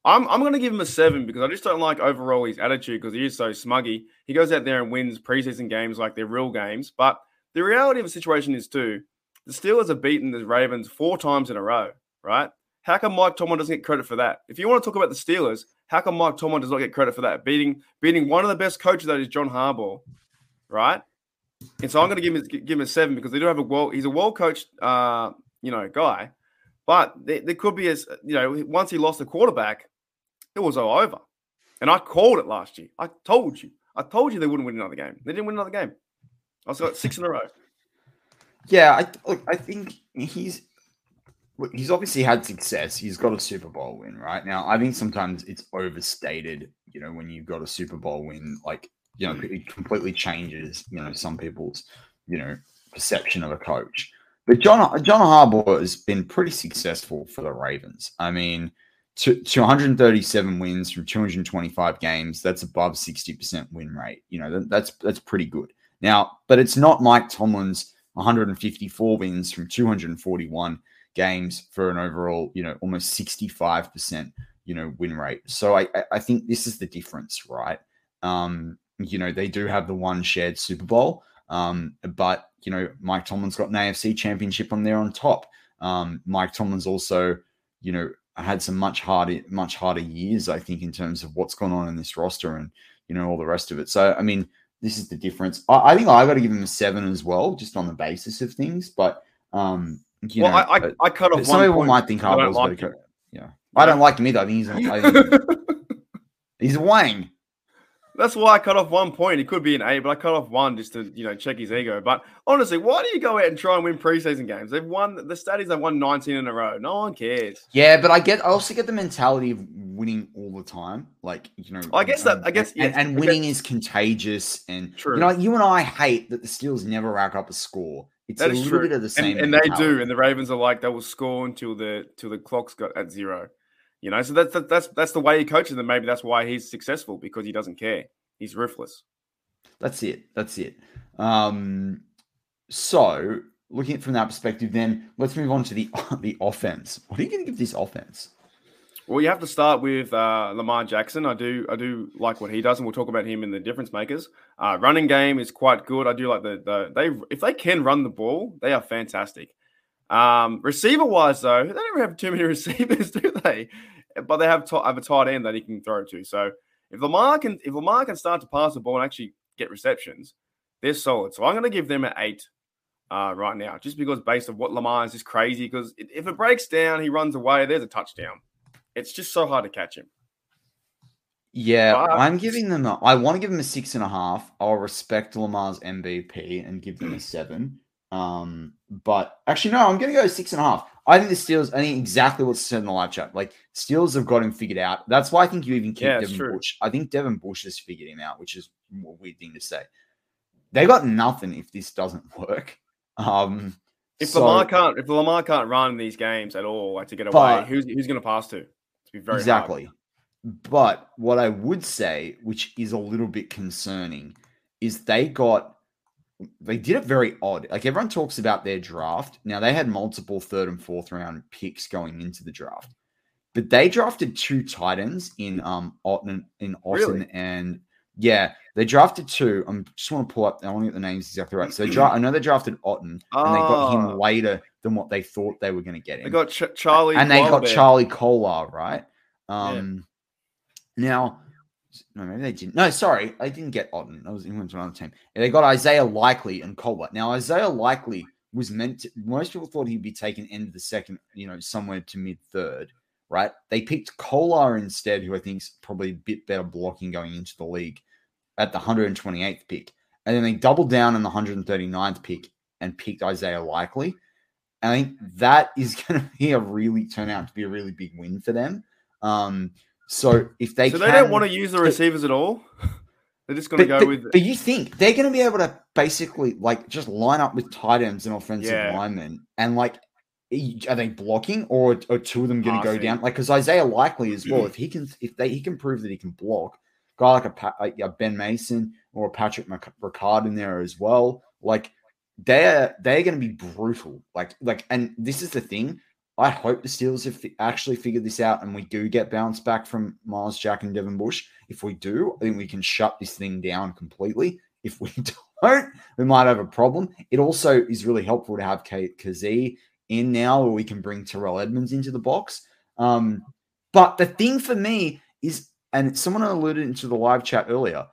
I'm I'm going to give him a seven because I just don't like overall his attitude because he is so smuggy. He goes out there and wins preseason games like they're real games. But the reality of the situation is too, the Steelers have beaten the Ravens four times in a row, right? How come Mike Tomlin doesn't get credit for that? If you want to talk about the Steelers, how come Mike Tomlin does not get credit for that? Beating beating one of the best coaches that is John Harbaugh, right? And so I'm going to give him give him a seven because they do have a well. He's a well coached, uh, you know, guy. But there, could be as you know, once he lost the quarterback, it was all over. And I called it last year. I told you. I told you they wouldn't win another game. They didn't win another game. I was got six in a row. Yeah, I look, I think he's he's obviously had success. He's got a Super Bowl win right now. I think sometimes it's overstated. You know, when you've got a Super Bowl win, like you know, it completely changes. You know, some people's you know perception of a coach. But John John Harbaugh has been pretty successful for the Ravens. I mean, to, to 137 wins from 225 games. That's above 60% win rate. You know, that, that's that's pretty good. Now, but it's not Mike Tomlin's 154 wins from 241 games for an overall, you know, almost 65%, you know, win rate. So I, I think this is the difference, right? Um, you know, they do have the one shared Super Bowl, um, but you know, Mike Tomlin's got an AFC championship on there on top. Um, Mike Tomlin's also, you know, had some much harder, much harder years, I think, in terms of what's gone on in this roster and you know all the rest of it. So, I mean, this is the difference. I, I think I got to give him a seven as well, just on the basis of things. But um, you well, know, I, I, I cut off. Some people might think Harbaugh like yeah. I don't like him either. I think [laughs] he's a, he's wang. That's why I cut off one point. He could be an A, but I cut off one just to you know check his ego. But honestly, why do you go out and try and win preseason games? They've won the studies. They've won 19 in a row. No one cares. Yeah, but I get. I also get the mentality of winning all the time. Like you know, I guess that. I guess and, and winning is contagious. And True. you know, you and I hate that the Steelers never rack up a score. It's that a little true. bit of the same, and, and they do. And the Ravens are like they will score until the till the clock's got at zero. You know, so that's that's that's the way he coaches them. Maybe that's why he's successful because he doesn't care. He's ruthless. That's it. That's it. Um, so looking at it from that perspective, then let's move on to the [laughs] the offense. What are you going to give this offense? Well, you have to start with uh, Lamar Jackson. I do, I do like what he does, and we'll talk about him in the difference makers. Uh, running game is quite good. I do like the, the they if they can run the ball, they are fantastic. Um, receiver wise, though, they don't have too many [laughs] receivers, do they? But they have, have a tight end that he can throw to. So if Lamar can if Lamar can start to pass the ball and actually get receptions, they're solid. So I'm going to give them an eight uh, right now, just because based on what Lamar is just crazy. Because if it breaks down, he runs away. There's a touchdown. It's just so hard to catch him. Yeah, But- I'm giving them. A, I want to give them a six and a half. I'll respect Lamar's MVP and give them a [clears throat] seven. Um, but actually, no, I'm going to go six and a half. I think the Steelers. I think exactly what's said in the live chat. Like Steelers have got him figured out. That's why I think you even keep Yeah, Devin true. Bush. I think Devin Bush has figured him out, which is a weird thing to say. They got nothing if this doesn't [laughs] work. Um, If so- Lamar can't, if Lamar can't run these games at all, like to get away, But- who's who's going to pass to? Very hard. exactly. But what I would say, which is a little bit concerning, is they got they did it very odd. Like everyone talks about their draft. Now they had multiple third and fourth round picks going into the draft, but they drafted two tight ends in um Otton in Otton Really? and yeah, they drafted two. I just want to pull up. I want to get the names exactly right. So they dra- I know they drafted Otton, and they got Ah. him later than what they thought they were going to get him They got Ch- Charlie, and they got. Charlie Kolar, right? Yeah. Um, now, no, maybe they didn't. No, sorry, they didn't get Otton. I was in to another team. They got Isaiah Likely and Kolar. Now, Isaiah Likely was meant to. Most people thought he'd be taken end of the second, you know, somewhere to mid third, right? They picked Kolar instead, who I think is probably a bit better blocking going into the league at the 128th pick, and then they doubled down on the 139th pick and picked Isaiah Likely. And I think that [laughs] is going to be a really turn out to be a really big win for them. Um, so if they so can, they don't want to use the receivers at all. [laughs] They're just going to go but- with. but you think they're going to be able to basically like just line up with tight ends and offensive Yeah. linemen and like are they blocking or are two of them going to go down like because Isaiah likely as [clears throat] well if he can if they he can prove that he can block guy like a, like a Ben Mason or Patrick Ricard in there as well like they're they're going to be brutal like like and this is the thing I hope the Steelers have actually figured this out and we do get bounced back from Myles Jack and Devin Bush. If we do, I think we can shut this thing down completely. If we [laughs] don't, we might have a problem. It also is really helpful to have Kate Kazee in now where we can bring Terrell Edmunds into the box. Um, but the thing for me is, and someone alluded into the live chat earlier,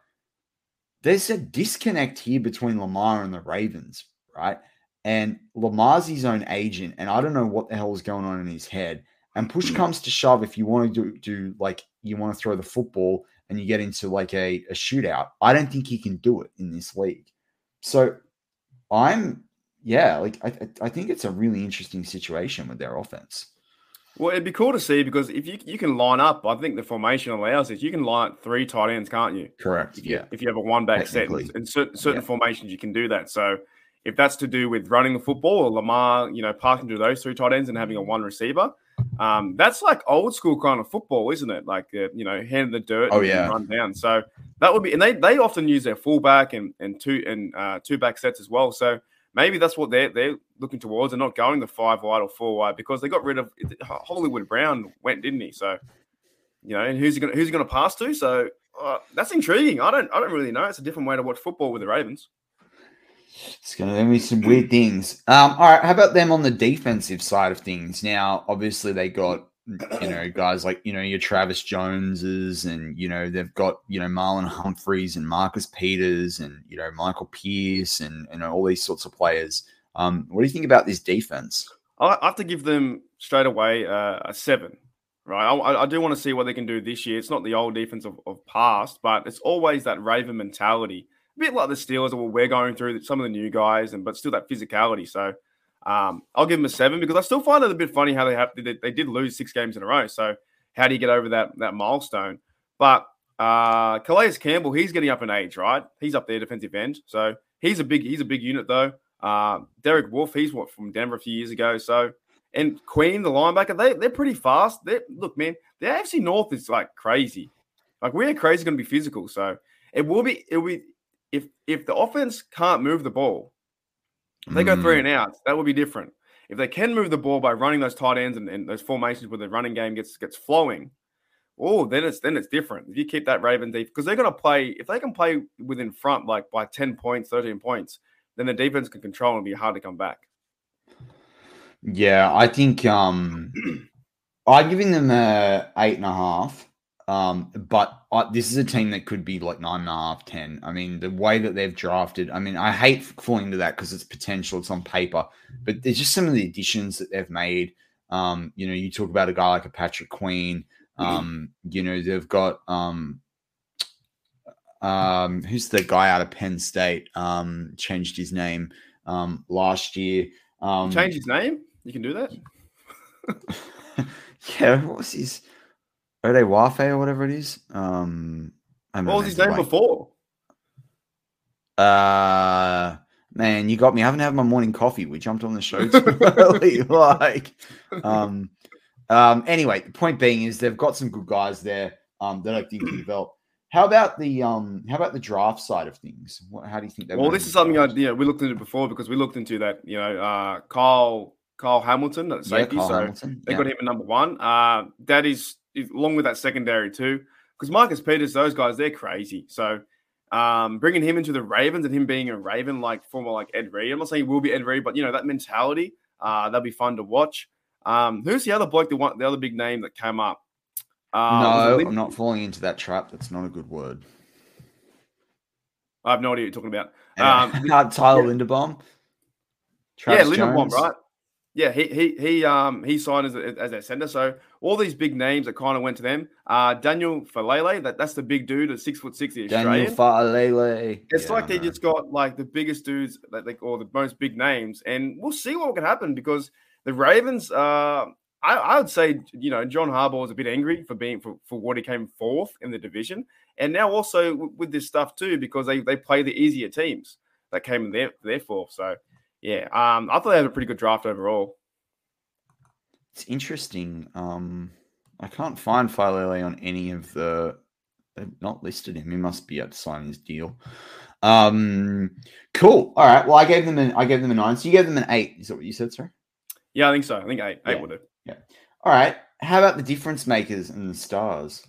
there's a disconnect here between Lamar and the Ravens, right? And Lamar's his own agent, and I don't know what the hell is going on in his head. And push hmm. comes to shove, if you want to do, do like you want to throw the football and you get into like a, a shootout, I don't think he can do it in this league. So I'm yeah, like I, I- I think it's a really interesting situation with their offense. Well, it'd be cool to see because if you you can line up, I think the formation allows it. You can line up three tight ends, can't you? Correct. If you, if you have a one back set Technically. in certain, certain Yeah. formations, you can do that. So if that's to do with running the football or Lamar, you know, passing to those three tight ends and having a one receiver, um, that's like old school kind of football, isn't it? Like uh, you know, hand in the dirt, Oh, and yeah. run down. So that would be, and they they often use their fullback and and two and uh, two back sets as well. So maybe that's what they're they're looking towards and not going the five wide or four wide because they got rid of Hollywood Brown went, didn't he? So you know, and who's he going who's he to pass to? So uh, that's intriguing. I don't I don't really know. It's a different way to watch football with the Ravens. It's going to be some weird things. Um, all right, how about them on the defensive side of things? Now, obviously, they got you know guys like you know your Travis Joneses, and you know they've got you know Marlon Humphreys and Marcus Peters, and you know Michael Pierce, and know all these sorts of players. Um, what do you think about this defense? I have to give them straight away uh, a seven right? I, I, do want to see what they can do this year. It's not the old defense of, of past, but it's always that Raven mentality, a bit like the Steelers. Well, we're going through some of the new guys, and but still that physicality. So um, I'll give them a seven because I still find it a bit funny how they have they, they did lose six games in a row. So how do you get over that that milestone? But uh, Calais Campbell, he's getting up in age, right? He's up there defensive end, so he's a big he's a big unit though. Uh, Derek Wolfe, he's what from Denver a few years ago, so and Queen, the linebacker, they they're pretty fast. They look, man, the AFC North is like crazy. Like we're crazy going to be physical. So it will be it will be if if the offense can't move the ball, if they go three mm. and outs, that would be different. If they can move the ball by running those tight ends and, and those formations where the running game gets gets flowing, oh, then it's then it's different. If you keep that Ravens deep because they're going to play if they can play within front like by ten points, thirteen points, then the defense can control and be hard to come back. Yeah, I think um I'm giving them a eight and a half. Um, but I, this is a team that could be like nine and a half, ten. I mean, the way that they've drafted, I mean, I hate falling into that because it's potential, it's on paper, but there's just some of the additions that they've made. Um, you know, you talk about a guy like a Patrick Queen. Um, you know, they've got um, um, who's the guy out of Penn State? Um, changed his name um last year. Um, change his name? You can do that. [laughs] yeah, what was his Ode Wafe or whatever it is? Um, what was his name before? Uh, man, you got me. I haven't had my morning coffee. We jumped on the show too [laughs] early. [laughs] like, um, um. Anyway, the point being is they've got some good guys there. Um, that I think can develop. How about the um? How about the draft side of things? What, how do you think? They Well, this is something I yeah we looked into before because we looked into that. You know, uh, Kyle Kyle Hamilton at safety. Yeah, so Hamilton. they yeah. got him at number one. Uh, that is, along with that secondary too, because Marcus Peters, those guys, they're crazy. So um, bringing him into the Ravens and him being a Raven like former like Ed Reed. I'm not saying he will be Ed Reed, but you know that mentality. Uh, that'll be fun to watch. Um, who's the other bloke? The one, the other big name that came up. Uh, no, I'm not falling into that trap. That's not a good word. I have no idea what you're talking about. Um, [laughs] Tyler. Linderbaum. Travis yeah, Linderbaum, Jones. right? Yeah, he he he um he signed as a, as their center. So all these big names that kind of went to them. Uh, Daniel Faalele, that that's the big dude, at six foot six, Australian. Daniel Faalele. It's yeah, like they just got like the biggest dudes that they or the most big names, and we'll see what can happen because the Ravens. Uh, I, I would say you know John Harbaugh was a bit angry for being for, for what he came fourth in the division, and now also with this stuff too because they they play the easier teams that came in their their fourth. So yeah, um, I thought they had a pretty good draft overall. It's interesting. Um, I can't find Faalele on any of the. They've not listed him. He must be able to sign his deal. Um, cool. All right. Well, I gave them an I gave them a nine. So you gave them an eight. Is that what you said, sir? Yeah, I think so. I think eight. Eight yeah. would have. Yeah. All right. How about the difference makers and the stars?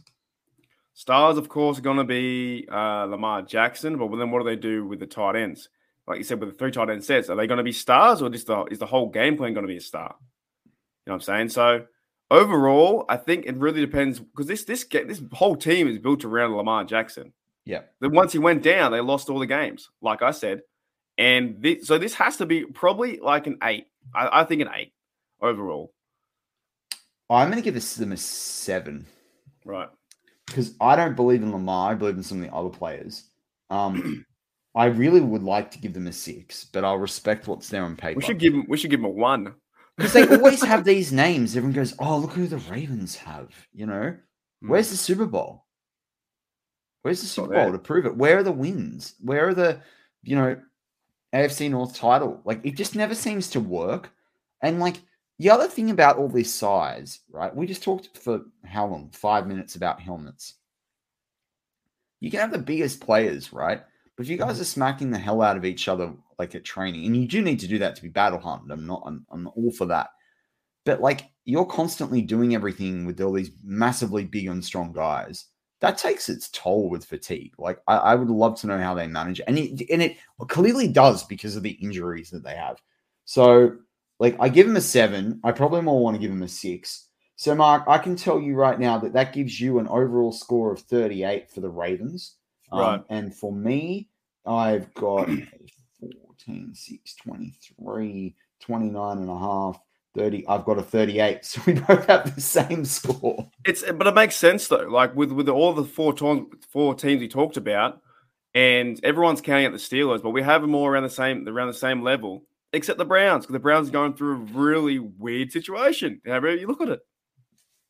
Stars, of course, are going to be uh, Lamar Jackson, but then what do they do with the tight ends? Like you said, with the three tight end sets, are they going to be stars or just the, is the whole game plan going to be a star? You know what I'm saying? So overall, I think it really depends because this this this whole team is built around Lamar Jackson. Yeah. Then once he went down, they lost all the games, like I said, and this, so this has to be probably like an eight. I, I think an eight overall. I'm going to give this them a seven. Right. Because I don't believe in Lamar. I believe in some of the other players. Um, [clears throat] I really would like to give them a six, but I'll respect what's there on paper. We should give them. We should give them a one [laughs] because they always have [laughs] these names. Everyone goes, "Oh, look who the Ravens have." You know, mm. where's the Super Bowl? Where's the Super Bowl to prove it? Where are the wins? Where are the, you know, AFC North title? Like it just never seems to work. And like the other thing about all this size, right? We just talked for how long? Five minutes about helmets. You can have the biggest players, right? But if you guys mm-hmm. are smacking the hell out of each other like at training, and you do need to do that to be battle hardened, I'm not, I'm, I'm all for that. But like you're constantly doing everything with all these massively big and strong guys. That takes its toll with fatigue. Like I, I would love to know how they manage, it. and it and it clearly does because of the injuries that they have. So like I give him a seven. I probably more want to give him a six. So Mark, I can tell you right now that that gives you an overall score of 38 for the Ravens. Um, right. And for me, I've got 14, 6, 23, 29 and a half, 30. I've got a 38. [laughs] So we both have the same score. It's but it makes sense though. Like with with all the four to- four teams we talked about, and everyone's counting out the Steelers, but we have them all around the same around the same level, except the Browns, because the Browns are going through a really weird situation. However you look at it.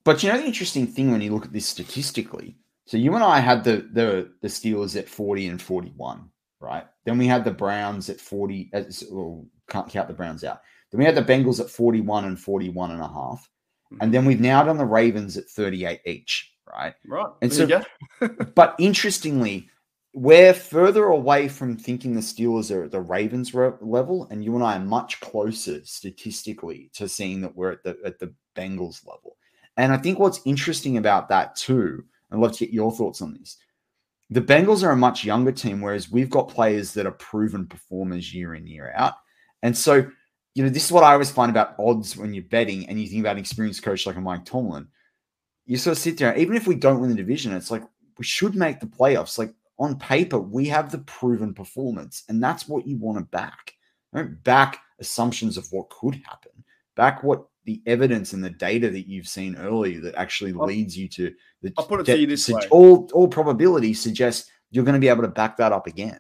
But you know the interesting thing when you look at this statistically, so you and I had the the the Steelers at 40 and 41, right? Then we had the Browns at 40. As, well, can't count the Browns out. Then we had the Bengals at 41 and 41 and a half. And mm-hmm. then we've now done the Ravens at 38 each, right? Right. And so, [laughs] but interestingly, we're further away from thinking the Steelers are at the Ravens level, and you and I are much closer statistically to seeing that we're at the at the Bengals level. And I think what's interesting about that too I'd love to get your thoughts on this. The Bengals are a much younger team, whereas we've got players that are proven performers year in, year out. And so, you know, this is what I always find about odds when you're betting and you think about an experienced coach like a Mike Tomlin. You sort of sit there, even if we don't win the division, it's like we should make the playoffs. Like on paper, we have the proven performance, and that's what you want to back. Don't back assumptions of what could happen. Back what the evidence and the data that you've seen earlier that actually I'll, leads you to the I'll put it to you this way. all all probability suggests you're going to be able to back that up again.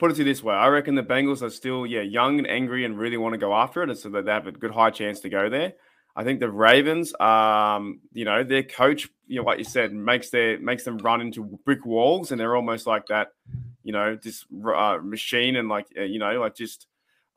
Put it to you this way: I reckon the Bengals are still, yeah, young and angry and really want to go after it, and so that they have a good high chance to go there. I think the Ravens, um, you know, their coach, you know, like you said, makes their makes them run into brick walls, and they're almost like that, you know, this uh, machine, and like, uh, you know, like just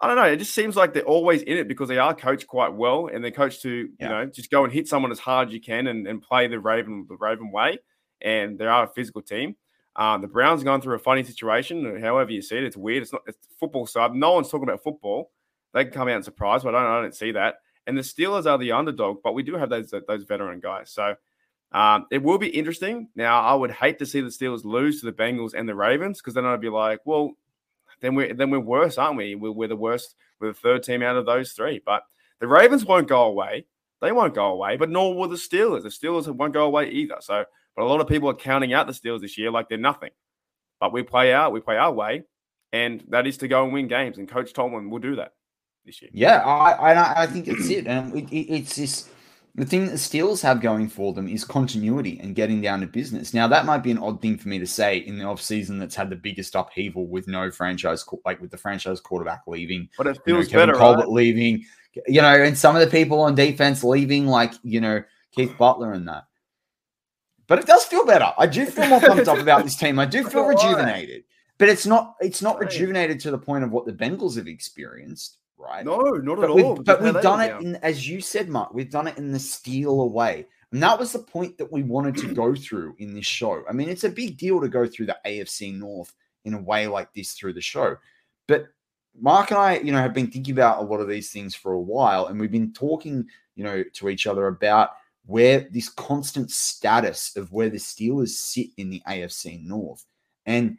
I don't know. It just seems like they're always in it because they are coached quite well, and they're coached to yeah. you know just go and hit someone as hard as you can and, and play the Raven the Raven way. And they are a physical team. Um, the Browns going through a funny situation. However you see it, it's weird. It's not it's football side. No one's talking about football. They can come out and surprise, but I don't, I don't see that. And the Steelers are the underdog, but we do have those those veteran guys. So um, it will be interesting. Now, I would hate to see the Steelers lose to the Bengals and the Ravens because then I'd be like, well, then we're then we're worse, aren't we? We're, we're the worst. We're the third team out of those three. But the Ravens won't go away. They won't go away. But nor will the Steelers. The Steelers won't go away either. So, but a lot of people are counting out the Steelers this year like they're nothing. But we play out. We play our way, and that is to go and win games. And Coach Tomlin will do that this year. Yeah, I I, I think it's it, and it, it, it's this the thing that the Steelers have going for them is continuity and getting down to business. Now, that might be an odd thing for me to say in the offseason that's had the biggest upheaval with no franchise, like with the franchise quarterback leaving. But it feels you know, better, Colbert right? leaving, you know, and some of the people on defense leaving, like, you know, Keith Butler and that. But it does feel better. I do feel more pumped up about this team. I do [laughs] feel rejuvenated. But it's not it's not rejuvenated to the point of what the Bengals have experienced right? No, not but at all. But we've done it in, as you said, Mark. We've done it in the steal away, and that was the point that we wanted to go [clears throat] through in this show. I mean, it's a big deal to go through the AFC North in a way like this through the show, but Mark and I, you know, have been thinking about a lot of these things for a while, and we've been talking, you know, to each other about where this constant status of where the Steelers sit in the AFC North. And,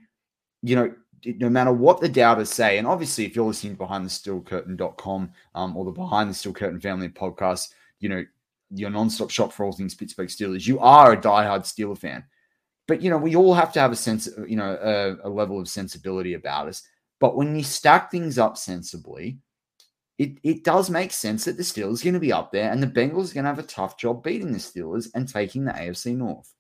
you know, no matter what the doubters say, and obviously if you're listening behind the steel curtain.com um, or the behind the steel curtain family podcast, you know, your non-stop shop for all things Pittsburgh Steelers, you are a diehard Steeler fan. But you know, we all have to have a sense, you know, a, a level of sensibility about us. But when you stack things up sensibly, it, it does make sense that the Steelers are going to be up there and the Bengals are going to have a tough job beating the Steelers and taking the AFC North.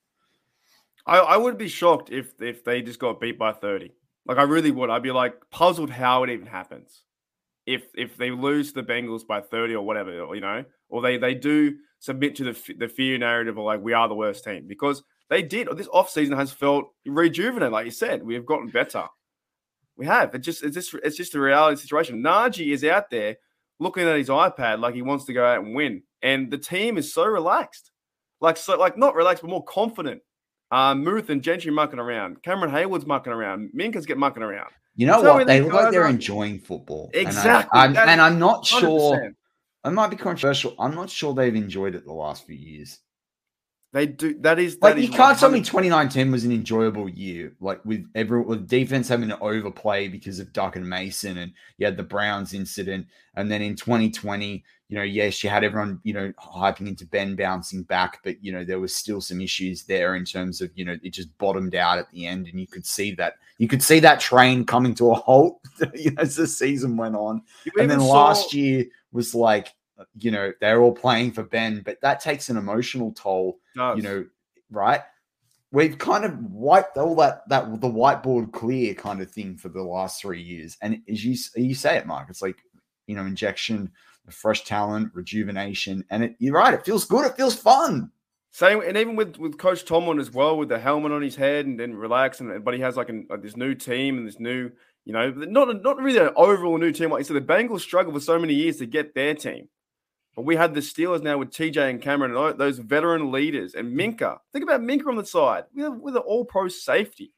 I, I would be shocked if if they just got beat by 30. Like I really would. I'd be like puzzled how it even happens. If if they lose the Bengals by 30 or whatever, you know, or they they do submit to the the fear narrative of like we are the worst team because they did. This offseason has felt rejuvenated, like you said. We have gotten better. We have. It just it's just it's just a reality situation. Najee is out there looking at his iPad like he wants to go out and win, and the team is so relaxed, like so like not relaxed but more confident Uh, Muth and Gentry mucking around. Cameron Heyward's mucking around. Minkah's get mucking around. You know what? They look like they're enjoying football. Exactly. And, I, am and I'm not 100%. sure. I might be controversial. I'm not sure they've enjoyed it the last few years. They do. That is that like you can't tell me 2019 was an enjoyable year. Like with every with defense having to overplay because of Duck and Mason, and you had the Browns incident, and then in 2020, you know, yes, you had everyone, you know, hyping into Ben bouncing back, but you know there was still some issues there in terms of you know it just bottomed out at the end, and you could see that you could see that train coming to a halt [laughs] you know, as the season went on, you and then saw... last year was like you know, they're all playing for Ben, but that takes an emotional toll, you know, right? We've kind of wiped all that that the whiteboard clear kind of thing for the last three years. And as you you say it, Mark, it's like, you know, injection of fresh talent, rejuvenation. And it, you're right, it feels good, it feels fun. Same, and even with with Coach Tomlin as well, with the helmet on his head and then relax, and but he has like, an, like this new team and this new, you know, not not really an overall new team. Like you said, the Bengals struggled for so many years to get their team. But we had the Steelers now with TJ and Cameron and those veteran leaders and Minkah. Think about Minkah on the side with an all pro safety.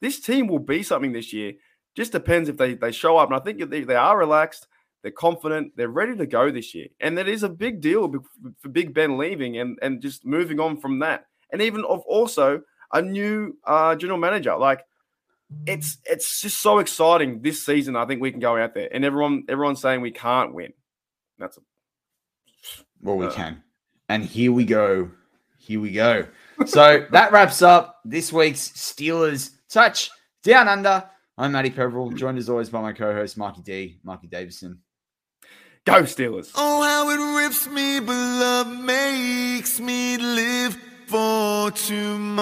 This team will be something this year. Just depends if they, they show up. And I think they, they are relaxed, they're confident, they're ready to go this year. And that is a big deal for Big Ben leaving and, and just moving on from that. And even of also a new uh, general manager. Like it's it's just so exciting this season. I think we can go out there and everyone everyone's saying we can't win. That's a well, we uh, can. And here we go. Here we go. So [laughs] that wraps up this week's Steelers Touch Down Under. I'm Matty Peverell, joined as always by my co-host Marky D, Marky Davison. Go Steelers! Oh, how it rips me, but love makes me live for tomorrow.